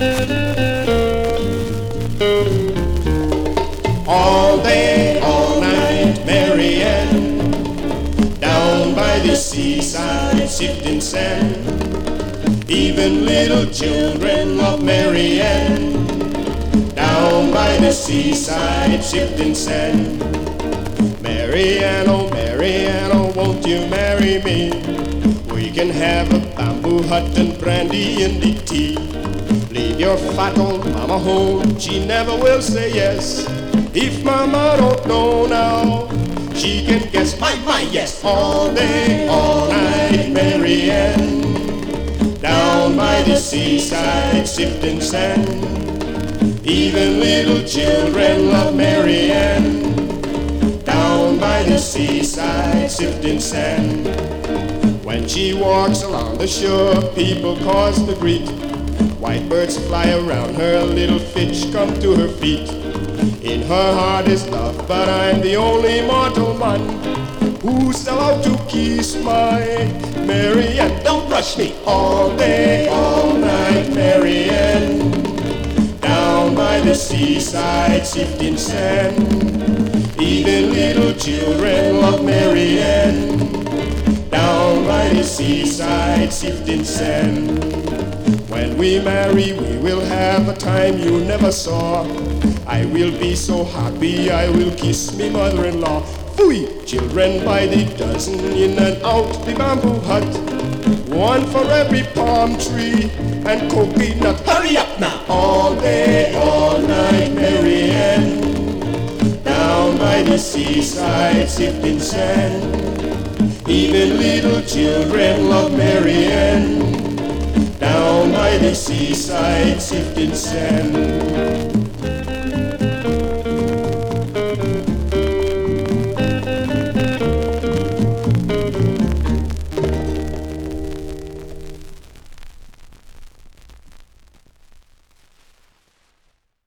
All day, all night, Marianne, down by the seaside, sifting sand. Even little children love Marianne, down by the seaside, sifting sand. Marianne, oh Marianne, oh won't you marry me? We can have a bamboo hut and brandy in the tea. Your fat old mama home, she never will say yes. If mama don't know now, she can guess my, my yes. All day, all night, Marianne. Down by the seaside, sifting sand. Even little children love Marianne. Down by the seaside, sifting sand. When she walks along the shore, people cause the greet. Birds fly around her, little fish come to her feet. In her heart is love, but I'm the only mortal man who's allowed to kiss my Marianne. Don't rush me all day, all night, Marianne. Down by the seaside, sifting sand. Even little children the seaside, sifting sand. When we marry, we will have a time you never saw. I will be so happy, I will kiss me mother-in-law. Fooey! Children by the dozen in and out the bamboo hut. One for every palm tree and coconut. Hurry up now! All day, all night, Marianne. Down by the seaside, sifting sand. Even little children love Marianne. Down by the seaside, sifting sand.